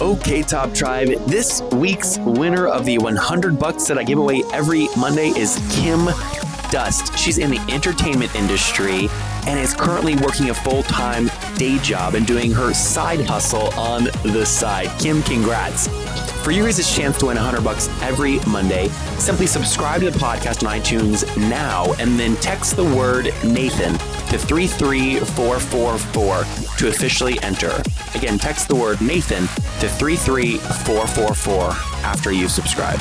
Okay, Top Tribe. This week's winner of the 100 bucks that I give away every Monday is Kim Dust. She's in the entertainment industry and is currently working a full time day job and doing her side hustle on the side. Kim, congrats. For you, a chance to win 100 bucks every Monday. Simply subscribe to the podcast on iTunes now and then text the word Nathan to 33444 to officially enter. Again, text the word Nathan to 33444 after you subscribe.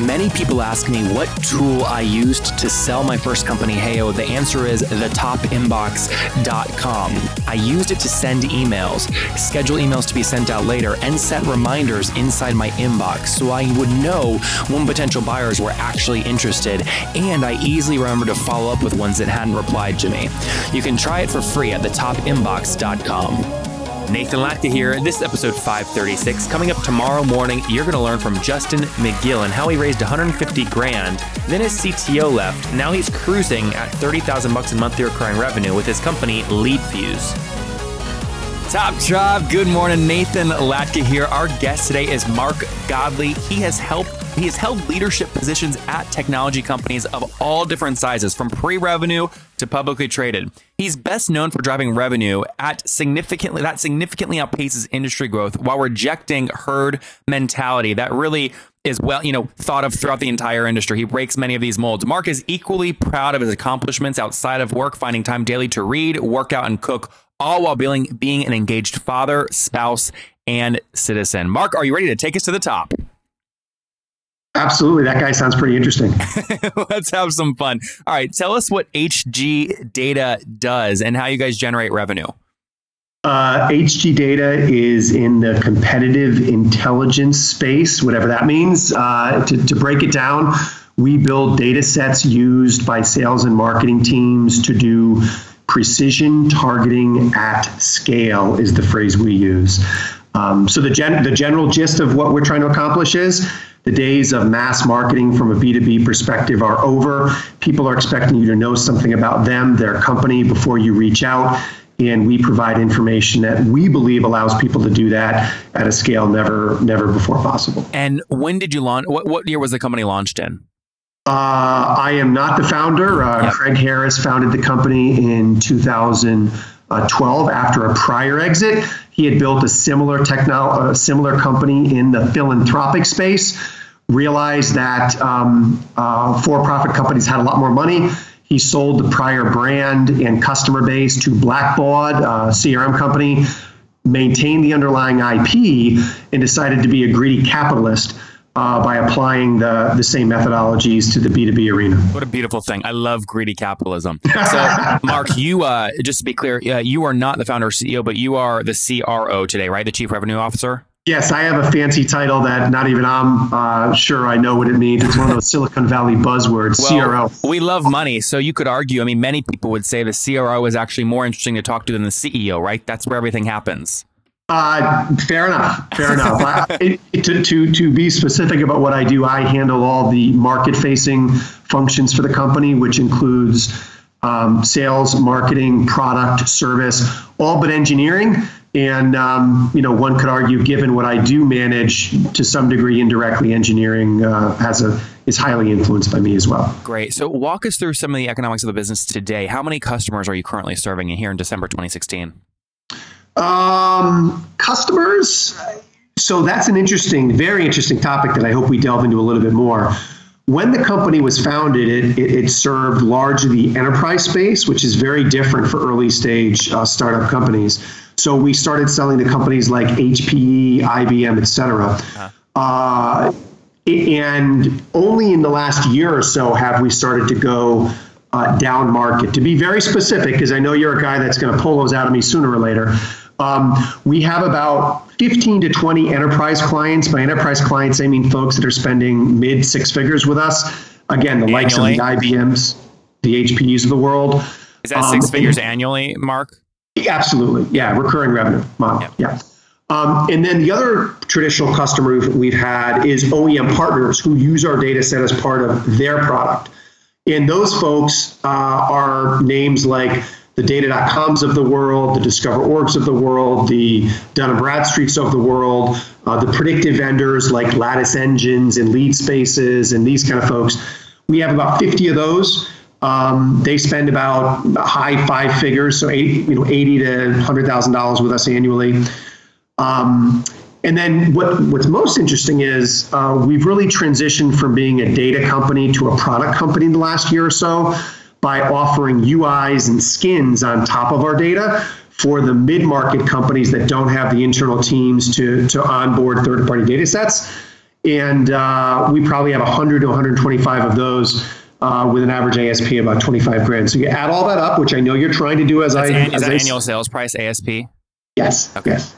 Many people ask me what tool I used to sell my first company, Heyo. Oh, the answer is thetopinbox.com. I used it to send emails, schedule emails to be sent out later, and set reminders inside my inbox so I would know when potential buyers were actually interested, and I easily remember to follow up with ones that hadn't replied to me. You can try it for free at thetopinbox.com. Nathan Latka here. This is episode 536. Coming up tomorrow morning, you're going to learn from Justin McGill and how he raised 150 grand. Then his CTO left. Now he's cruising at 30,000 bucks in monthly recurring revenue with his company LeadFuze. Top Tribe, good morning. Nathan Latka here. Our guest today is Mark Godley. He has helped he has held leadership positions at technology companies of all different sizes, from pre-revenue to publicly traded. He's best known for driving revenue at significantly that significantly outpaces industry growth while rejecting herd mentality that really is well, you know, thought of throughout the entire industry. He breaks many of these molds. Mark is equally proud of his accomplishments outside of work, finding time daily to read, work out, and cook, all while being being an engaged father, spouse, and citizen. Mark, are you ready to take us to the top? Absolutely. That guy sounds pretty interesting. Let's have some fun. All right. Tell us what HG Data does and how you guys generate revenue. Uh, HG Data is in the competitive intelligence space, whatever that means. Uh, to, to break it down, we build data sets used by sales and marketing teams to do precision targeting at scale, is the phrase we use. Um, so the, gen- the general gist of what we're trying to accomplish is the days of mass marketing from a B2B perspective are over. People are expecting you to know something about them, their company, before you reach out. And we provide information that we believe allows people to do that at a scale never, never before possible. And when did you launch? What, what year was the company launched in? Uh, I am not the founder. Uh, yep. Craig Harris founded the company in 2012 after a prior exit. He had built a similar technol- a similar company in the philanthropic space. Realized that um, uh, for-profit companies had a lot more money. He sold the prior brand and customer base to Blackbaud, a CRM company, maintained the underlying IP, and decided to be a greedy capitalist uh, by applying the, the same methodologies to the B2B arena. What a beautiful thing. I love greedy capitalism. So, Mark, you, uh, just to be clear, uh, you are not the founder or CEO, but you are the CRO today, right? The Chief Revenue Officer? Yes, I have a fancy title that not even I'm uh, sure I know what it means. It's one of those Silicon Valley buzzwords, well, CRO. We love money, so you could argue. I mean, many people would say the CRO is actually more interesting to talk to than the CEO, right? That's where everything happens. Uh, fair enough. Fair enough. I, to, to, to be specific about what I do, I handle all the market facing functions for the company, which includes um, sales, marketing, product, service, all but engineering. And um, you know, one could argue, given what I do manage to some degree indirectly, engineering uh, has a is highly influenced by me as well. Great. So, walk us through some of the economics of the business today. How many customers are you currently serving here in December 2016? Um, customers. So that's an interesting, very interesting topic that I hope we delve into a little bit more. When the company was founded, it, it, it served largely the enterprise space, which is very different for early stage uh, startup companies. So we started selling to companies like HPE, IBM, et cetera. Uh-huh. Uh, and only in the last year or so have we started to go uh, down market. To be very specific, because I know you're a guy that's going to pull those out of me sooner or later, um, we have about 15 to 20 enterprise clients. By enterprise clients, I mean folks that are spending mid six figures with us. Again, the likes of the IBMs, the HPs of the world. Is that six um, figures annually, Mark? Absolutely. Yeah. Recurring revenue model. Yep. Yeah. Um, and then the other traditional customer we've had is OEM partners who use our data set as part of their product. And those folks uh, are names like the data.coms of the world, the DiscoverOrgs of the world, the Dun & Bradstreets of the world, uh, the predictive vendors like Lattice Engines and Leadspaces and these kind of folks. We have about 50 of those. Um, they spend about high five figures, so eight, you know, eighty to hundred thousand dollars with us annually. Um, and then what, what's most interesting is uh, we've really transitioned from being a data company to a product company in the last year or so by offering UIs and skins on top of our data for the mid-market companies that don't have the internal teams to, to onboard third-party data sets. And uh, we probably have 100 to 125 of those uh, with an average ASP of about 25 grand. So you add all that up, which I know you're trying to do as That's I. An, as is that I, annual sales price ASP? Yes. Okay. Yes.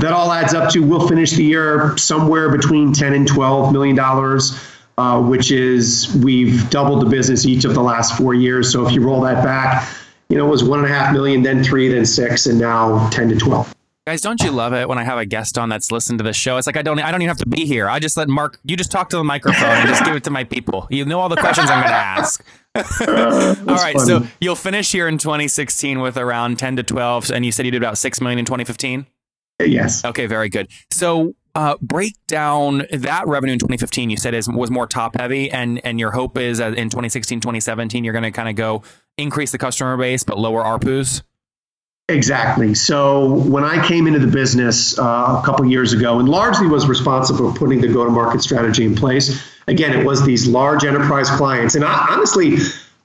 That all adds up to we'll finish the year somewhere between 10 and 12 million dollars uh, which is we've doubled the business each of the last four years. So if you roll that back, you know, it was one and a half million, then three, then six, and now 10 to 12. Guys, don't you love it when I have a guest on that's listened to the show? It's like I don't I don't even have to be here. I just let Mark you just talk to the microphone and just give it to my people. You know all the questions I'm going to ask. uh, all right, funny. so you'll finish here in 2016 with around 10 to 12 and you said you did about 6 million in 2015? Yes. Okay, very good. So uh, break down that revenue in 2015 you said is was more top heavy and and your hope is in 2016 2017 you're going to kind of go increase the customer base but lower ARPUs Exactly. So when I came into the business uh, a couple years ago, and largely was responsible for putting the go-to-market strategy in place. Again, it was these large enterprise clients, and I, honestly,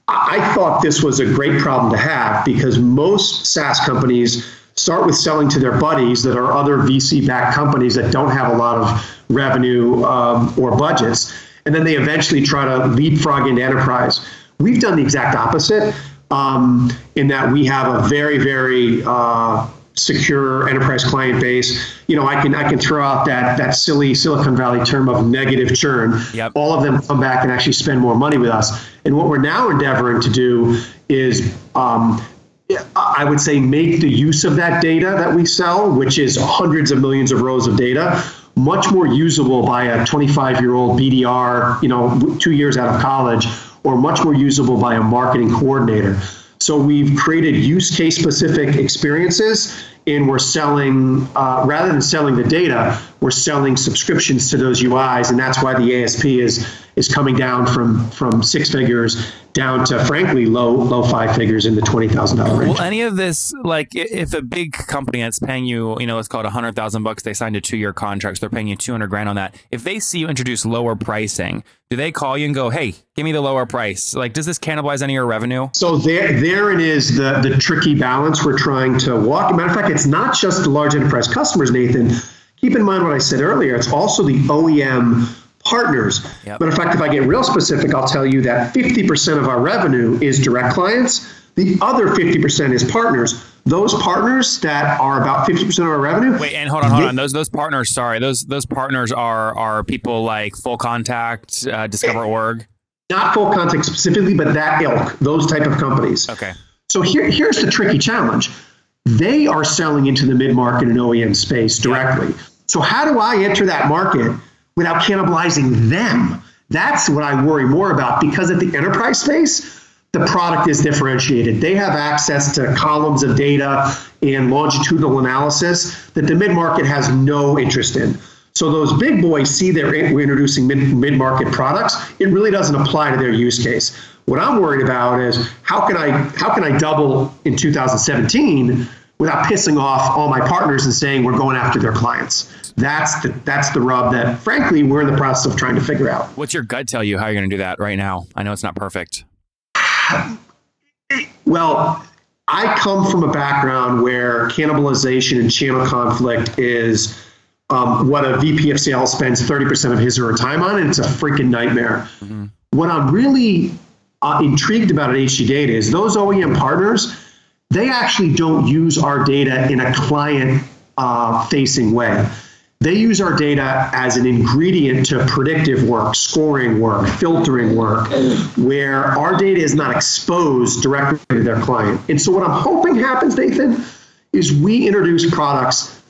I thought this was a great problem to have because most SaaS companies start with selling to their buddies that are other VC backed companies that don't have a lot of revenue um, or budgets. And then they eventually try to leapfrog into enterprise. We've done the exact opposite um, in that we have a very, very uh, secure enterprise client base. You know, I can I can throw out that that silly Silicon Valley term of negative churn. Yep. All of them come back and actually spend more money with us. And what we're now endeavoring to do is um, I would say make the use of that data that we sell, which is hundreds of millions of rows of data, much more usable by a 25 year old BDR, you know, two years out of college, or much more usable by a marketing coordinator. So we've created use case specific experiences and we're selling, uh, rather than selling the data, we're selling subscriptions to those UIs. And that's why the ASP is is coming down from from six figures down to frankly low low five figures in the twenty thousand dollar range. Well, any of this, like if a big company that's paying you, you know, it's called a hundred thousand bucks, they signed a two year contract, so they're paying you two hundred grand on that. If they see you introduce lower pricing, do they call you and go, "Hey, give me the lower price"? Like, does this cannibalize any of your revenue? So there, therein is the the tricky balance we're trying to walk. Matter of fact, it's not just the large enterprise customers, Nathan. Keep in mind what I said earlier. It's also the OEM partners. Yep. But in fact, if I get real specific, I'll tell you that 50% of our revenue is direct clients. The other 50% is partners. Those partners that are about 50% of our revenue. Wait, and hold on, hold on. Those those partners, sorry, those those partners are are people like FullContact, uh, DiscoverOrg. Not FullContact specifically, but that ilk, those type of companies. Okay. So here, here's the tricky challenge. They are selling into the mid market and OEM space directly. Yep. So how do I enter that market without cannibalizing them. That's what I worry more about because at the enterprise space, the product is differentiated. They have access to columns of data and longitudinal analysis that the mid market has no interest in. So those big boys see that we're introducing mid market products. It really doesn't apply to their use case. What I'm worried about is how can I how can I double in 2017 without pissing off all my partners and saying we're going after their clients. That's the that's the rub that frankly we're in the process of trying to figure out. What's your gut tell you how you're going to do that right now? I know it's not perfect. Well, I come from a background where cannibalization and channel conflict is um, what a VP of sales spends 30% of his or her time on, and it's a freaking nightmare. Mm-hmm. What I'm really uh, intrigued about at HG Data is those OEM partners, they actually don't use our data in a client uh, facing way. They use our data as an ingredient to predictive work, scoring work, filtering work, where our data is not exposed directly to their client. And so, what I'm hoping happens, Nathan, is we introduce products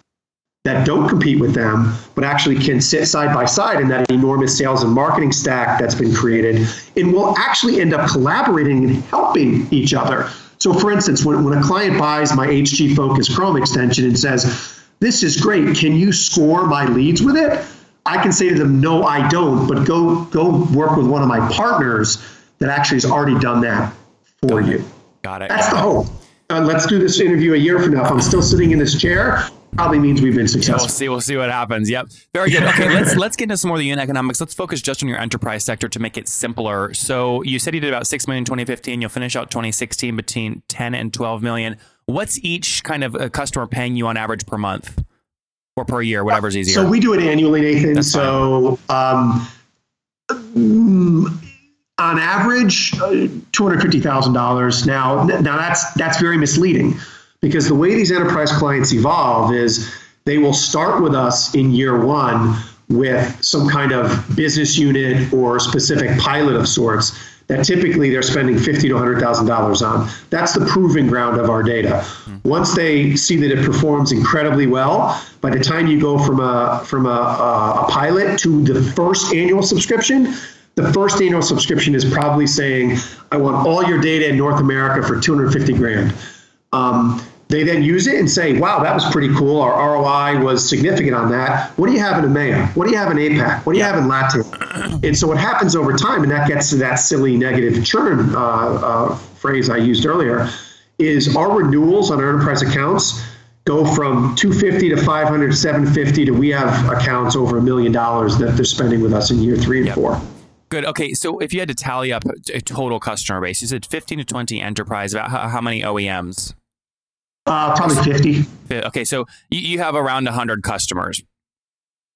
that don't compete with them, but actually can sit side by side in that enormous sales and marketing stack that's been created, and will actually end up collaborating and helping each other. So, for instance, when, when a client buys my HG Focus Chrome extension and says, This is great, can you score my leads with it? I can say to them, No, I don't, but go, go work with one of my partners that actually has already done that for you. Got it. That's the hope. Uh, let's do this interview a year from now. If I'm still sitting in this chair, probably means we've been Yeah, successful. we'll see. We'll see what happens. Yep. Very good. Okay, let's let's get into some more of the unit economics. Let's focus just on your enterprise sector to make it simpler. So you said you did about six million in 2015. You'll finish out 2016 between 10 and 12 million. What's each kind of a customer paying you on average per month or per year, whatever's easier? So we do it annually, Nathan. That's so um, on average, uh, two hundred fifty thousand dollars. Now, now that's that's very misleading because the way these enterprise clients evolve is they will start with us in year one with some kind of business unit or specific pilot of sorts that typically they're spending fifty to hundred thousand dollars on. That's the proving ground of our data. Once they see that it performs incredibly well, by the time you go from a from a, a, a pilot to the first annual subscription, the first annual subscription is probably saying, "I want all your data in North America for two hundred fifty grand." Um, they then use it and say, wow, that was pretty cool. Our ROI was significant on that. What do you have in EMEA? What do you have in APAC? What do you have in LATAM? And so what happens over time, and that gets to that silly negative churn uh, uh, phrase I used earlier, is our renewals on our enterprise accounts go from 250 to 500, 750 to we have accounts over a million dollars that they're spending with us in year three and four. Good. Okay. So if you had to tally up a total customer base, you said 15 to 20 enterprise. About how, how many OEMs? Uh, probably 50. Okay. So you, you have around 100 customers.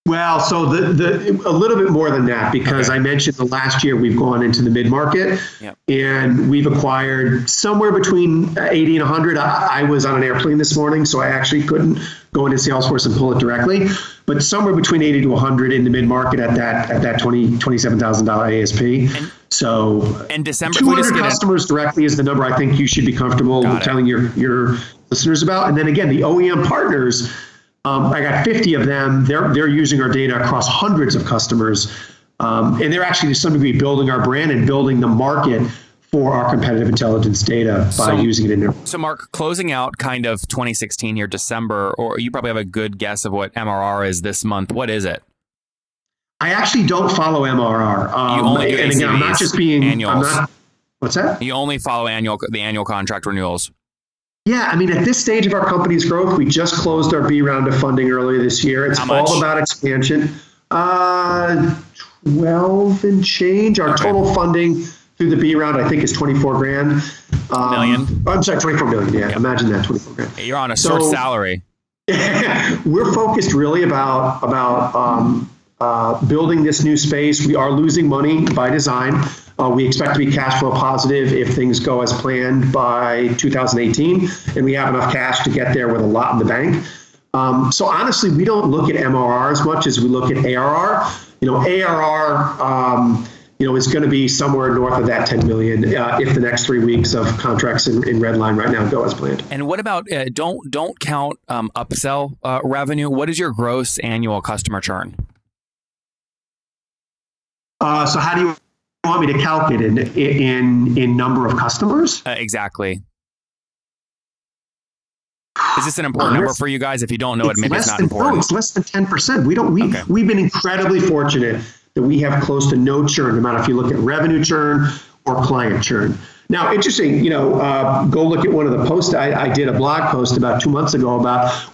Well, so the, the a little bit more than that because Okay. I mentioned the last year we've gone into the mid market Yep. and we've acquired somewhere between 80 and 100. I, I was on an airplane this morning, so I actually couldn't go into Salesforce and pull it directly, but somewhere between 80 to 100 in the mid market at that at that 20 $27,000 ASP. so And December, if we just 200 get a- customers directly is the number I think you should be comfortable Got with it. telling your your listeners about. And then again, the OEM partners, um, I got 50 of them. They're they're using our data across hundreds of customers, um, and they're actually to some degree building our brand and building the market for our competitive intelligence data by So- using it in their. So, Mark, closing out kind of 2016 here, December, or you probably have a good guess of what MRR is this month. What is it? I actually don't follow MRR. Um, You only do and again, I'm not just being. I'm annuals. not. What's that? You only follow annual the annual contract renewals. Yeah, I mean, at this stage of our company's growth, we just closed our B round of funding earlier this year. It's all about expansion. Uh, 12 and change. Our Okay. total funding through the B round, I think, is 24 grand. Um, Million? I'm sorry, 24 million. Yeah, imagine that, 24 grand. You're on a So- salary. we're focused really about about um, uh, building this new space. We are losing money by design. Uh, we expect to be cash flow positive if things go as planned by 2018, and we have enough cash to get there with a lot in the bank. Um, so honestly, we don't look at MRR as much as we look at ARR. You know, ARR. Um, you know, is going to be somewhere north of that 10 million uh, if the next three weeks of contracts in, in Redline right now go as planned. And what about uh, don't don't count um, upsell uh, revenue? What is your gross annual customer churn? Uh, so how do you want me to calculate in in in number of customers? Uh, exactly. Is this an important number for you guys? If you don't know it, maybe it's not than, important. No, it's less than ten percent. We don't. We Okay. we've been incredibly fortunate that we have close to no churn, no matter if you look at revenue churn or client churn. Now, interesting. You know, uh, go look at one of the posts. I, I did a blog post about two months ago about.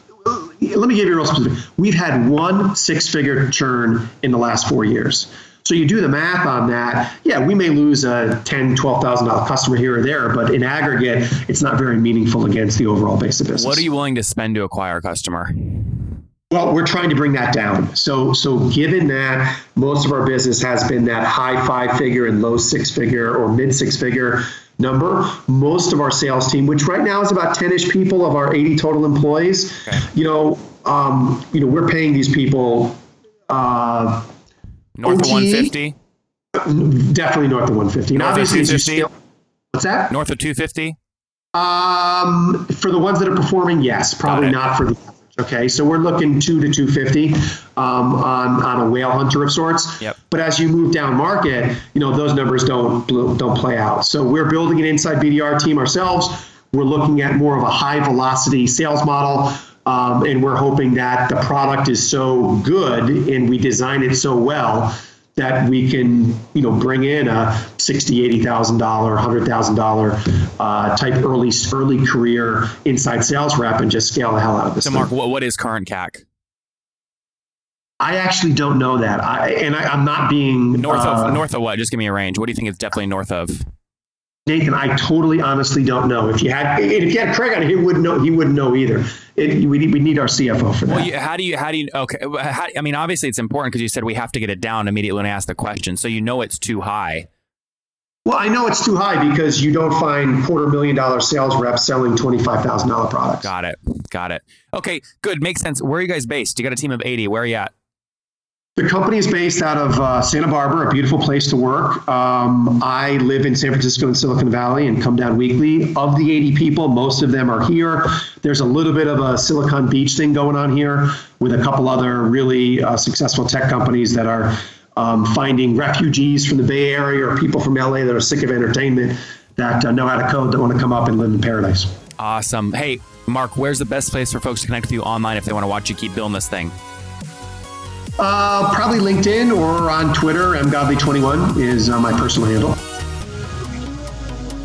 Let me give you a real specific. We've had one six-figure churn in the last four years. So you do the math on that. Yeah, we may lose a ten, twelve thousand dollar customer here or there, but in aggregate, it's not very meaningful against the overall base of business. What are you willing to spend to acquire a customer? Well, we're trying to bring that down. So, so given that most of our business has been that high five figure and low six figure or mid six figure number, most of our sales team, which right now is about 10 ish people of our 80 total employees, Okay. you know, um, you know, we're paying these people uh, North of 150? definitely north of 150. And North obviously, you 250? scale, what's that? North of 250? Um, for the ones that are performing, yes. Probably not for the average. Okay, so we're looking two to 250 um, on on a whale hunter of sorts. Yep. But as you move down market, you know those numbers don't don't play out. So we're building an inside BDR team ourselves. We're looking at more of a high velocity sales model. Um, and we're hoping that the product is so good and we design it so well that we can, you know, bring in a sixty, eighty thousand dollar, hundred thousand dollar uh, type early early career inside sales rep and just scale the hell out of this. So, thing. Mark, what, what is current CAC? I actually don't know that, I, and I, I'm not being North uh, of north of what? Just give me a range. What do you think it's definitely north of? Nathan. I totally, honestly don't know. If you had, if you had Craig on, it, he wouldn't know. He wouldn't know either. It, we need, we need our CFO for that. Well, you, how do you how do you okay? How, I mean, obviously it's important because you said we have to get it down immediately when I ask the question, so you know it's too high. Well, I know it's too high because you don't find quarter million dollar sales reps selling twenty five thousand dollar products. Got it. Got it. Okay, good. Makes sense. Where are you guys based? You got a team of 80. Where are you at? The company is based out of uh, Santa Barbara, a beautiful place to work. Um, I live in San Francisco and Silicon Valley and come down weekly. Of the 80 people, most of them are here. There's a little bit of a Silicon Beach thing going on here with a couple other really uh, successful tech companies that are um, finding refugees from the Bay Area or people from LA that are sick of entertainment that uh, know how to code that want to come up and live in paradise. Awesome. Hey, Mark, where's the best place for folks to connect with you online if they want to watch you keep building this thing? Uh, probably LinkedIn or on Twitter. mgodly21 is uh, my personal handle.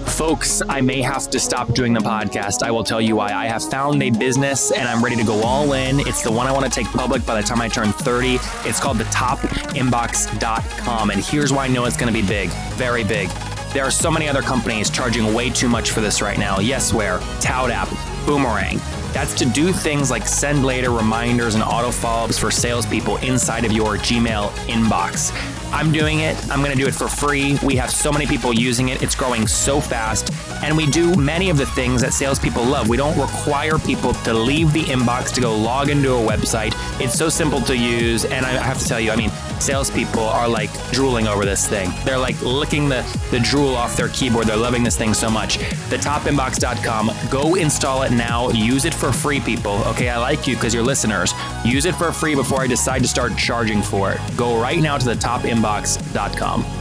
Folks, I may have to stop doing the podcast. I will tell you why. I have found a business and I'm ready to go all in. It's the one I want to take public by the time I turn 30. It's called the topinbox.com. And here's why I know it's going to be big, very big. There are so many other companies charging way too much for this right now. Yesware, ToutApp, Boomerang. That's to do things like send later reminders and auto follow ups for salespeople inside of your Gmail inbox. I'm doing it. I'm going to do it for free. We have so many people using it. It's growing so fast. And we do many of the things that salespeople love. We don't require people to leave the inbox to go log into a website. It's so simple to use. And I have to tell you, I mean, salespeople are like drooling over this thing. They're like licking the, the drool off their keyboard. They're loving this thing so much. Thetopinbox.com. Go install it now. Use it for free, people. Okay, I like you because you're listeners. Use it for free before I decide to start charging for it. Go right now to thetopinbox.com.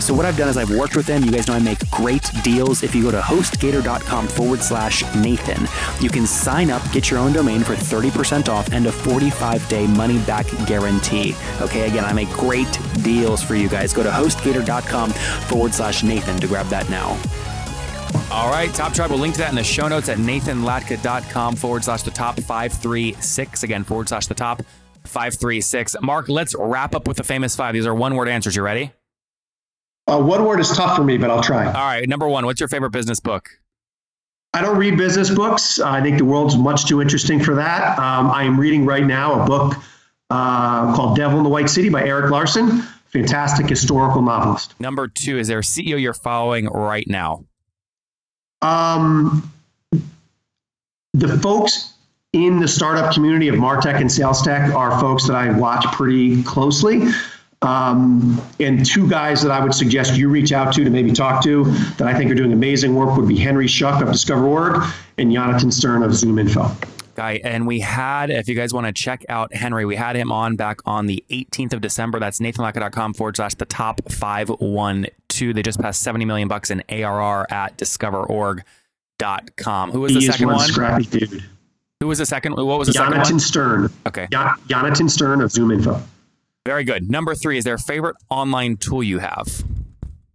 So what I've done is I've worked with them. You guys know I make great deals. If you go to hostgator.com forward slash Nathan, you can sign up, get your own domain for 30% off and a 45 day money back guarantee. Okay, again, I make great deals for you guys. Go to hostgator.com forward slash Nathan to grab that now. All right, Top Tribe, we'll link to that in the show notes at nathanlatka.com forward slash the top 536. Again, forward slash the top 536. Mark, let's wrap up with the famous five. These are one word answers. You ready? Uh, one word is tough for me, but I'll try. All right, number one, what's your favorite business book? I don't read business books. I think the world's much too interesting for that. Um, I am reading right now a book uh, called Devil in the White City by Erik Larson. Fantastic historical novelist. Number two, is there a CEO you're following right now? Um, the folks in the startup community of Martech and Sales Tech are folks that I watch pretty closely. Um, and two guys that I would suggest you reach out to to maybe talk to that I think are doing amazing work would be Henry Schuck of Discover.org and Jonathan Stern of ZoomInfo. Guy, and we had, if you guys want to check out Henry, we had him on back on the 18th of December. That's nathanlatka.com forward slash the top 512. They just passed 70 million bucks in ARR at discoverorg.com. Who was the He is second one scrappy dude. Who was the second? What was the second Jonathan one? Stern. Okay, Jonathan Stern of ZoomInfo. Very good. Number three, is there a favorite online tool you have?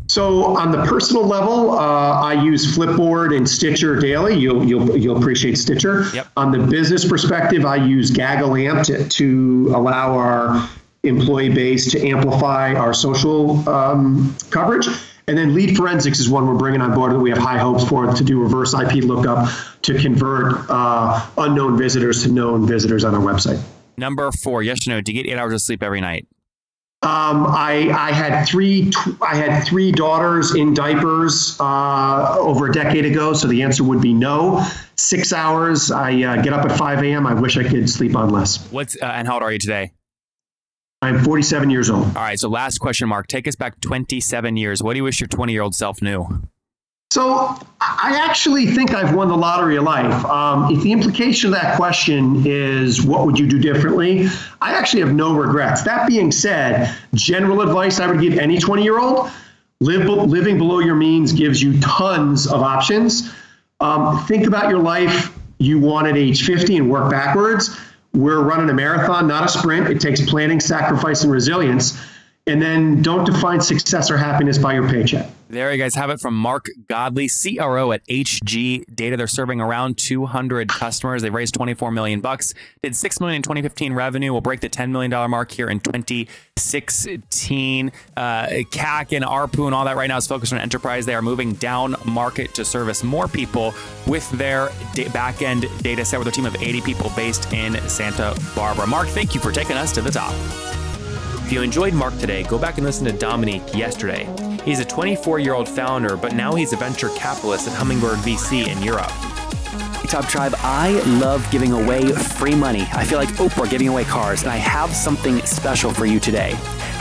So on the personal level, uh, I use Flipboard and Stitcher daily. You'll you'll you'll appreciate Stitcher. Yep. On the business perspective, I use GaggleAMP to, to allow our employee base to amplify our social um, coverage. And then lead forensics is one we're bringing on board that we have high hopes for to do reverse IP lookup to convert uh, unknown visitors to known visitors on our website. Number four, yes or no? Do you get eight hours of sleep every night? Um, I, I had three I had three daughters in diapers uh, over a decade ago, so the answer would be no. Six hours. I uh, get up at 5 a.m. I wish I could sleep on less. What's uh, and how old are you today? I'm 47 years old. All right. So last question, Mark. Take us back 27 years. What do you wish your 20 year old self knew? So I actually think I've won the lottery of life. Um, if the implication of that question is what would you do differently, I actually have no regrets. That being said, general advice I would give any 20 year old live, living below your means gives you tons of options. Um, think about your life you want at age 50 and work backwards. We're running a marathon, not a sprint. It takes planning, sacrifice, and resilience. And then don't define success or happiness by your paycheck. There you guys have it from Mark Godley, CRO at HG Data. They're serving around 200 customers. They've raised 24 million bucks. Did 6 million in 2015 revenue. Will break the 10 million dollar mark here in 2016. Uh, CAC and ARPU and all that right now is focused on enterprise. They are moving down market to service more people with their da- back end data set with a team of 80 people based in Santa Barbara. Mark, thank you for taking us to the top. If you enjoyed Mark today, go back and listen to Dominique yesterday. He's a 24 year old founder, but now he's a venture capitalist at Hummingbird VC in Europe. Top Tribe, I love giving away free money. I feel like Oprah giving away cars, and I have something special for you today.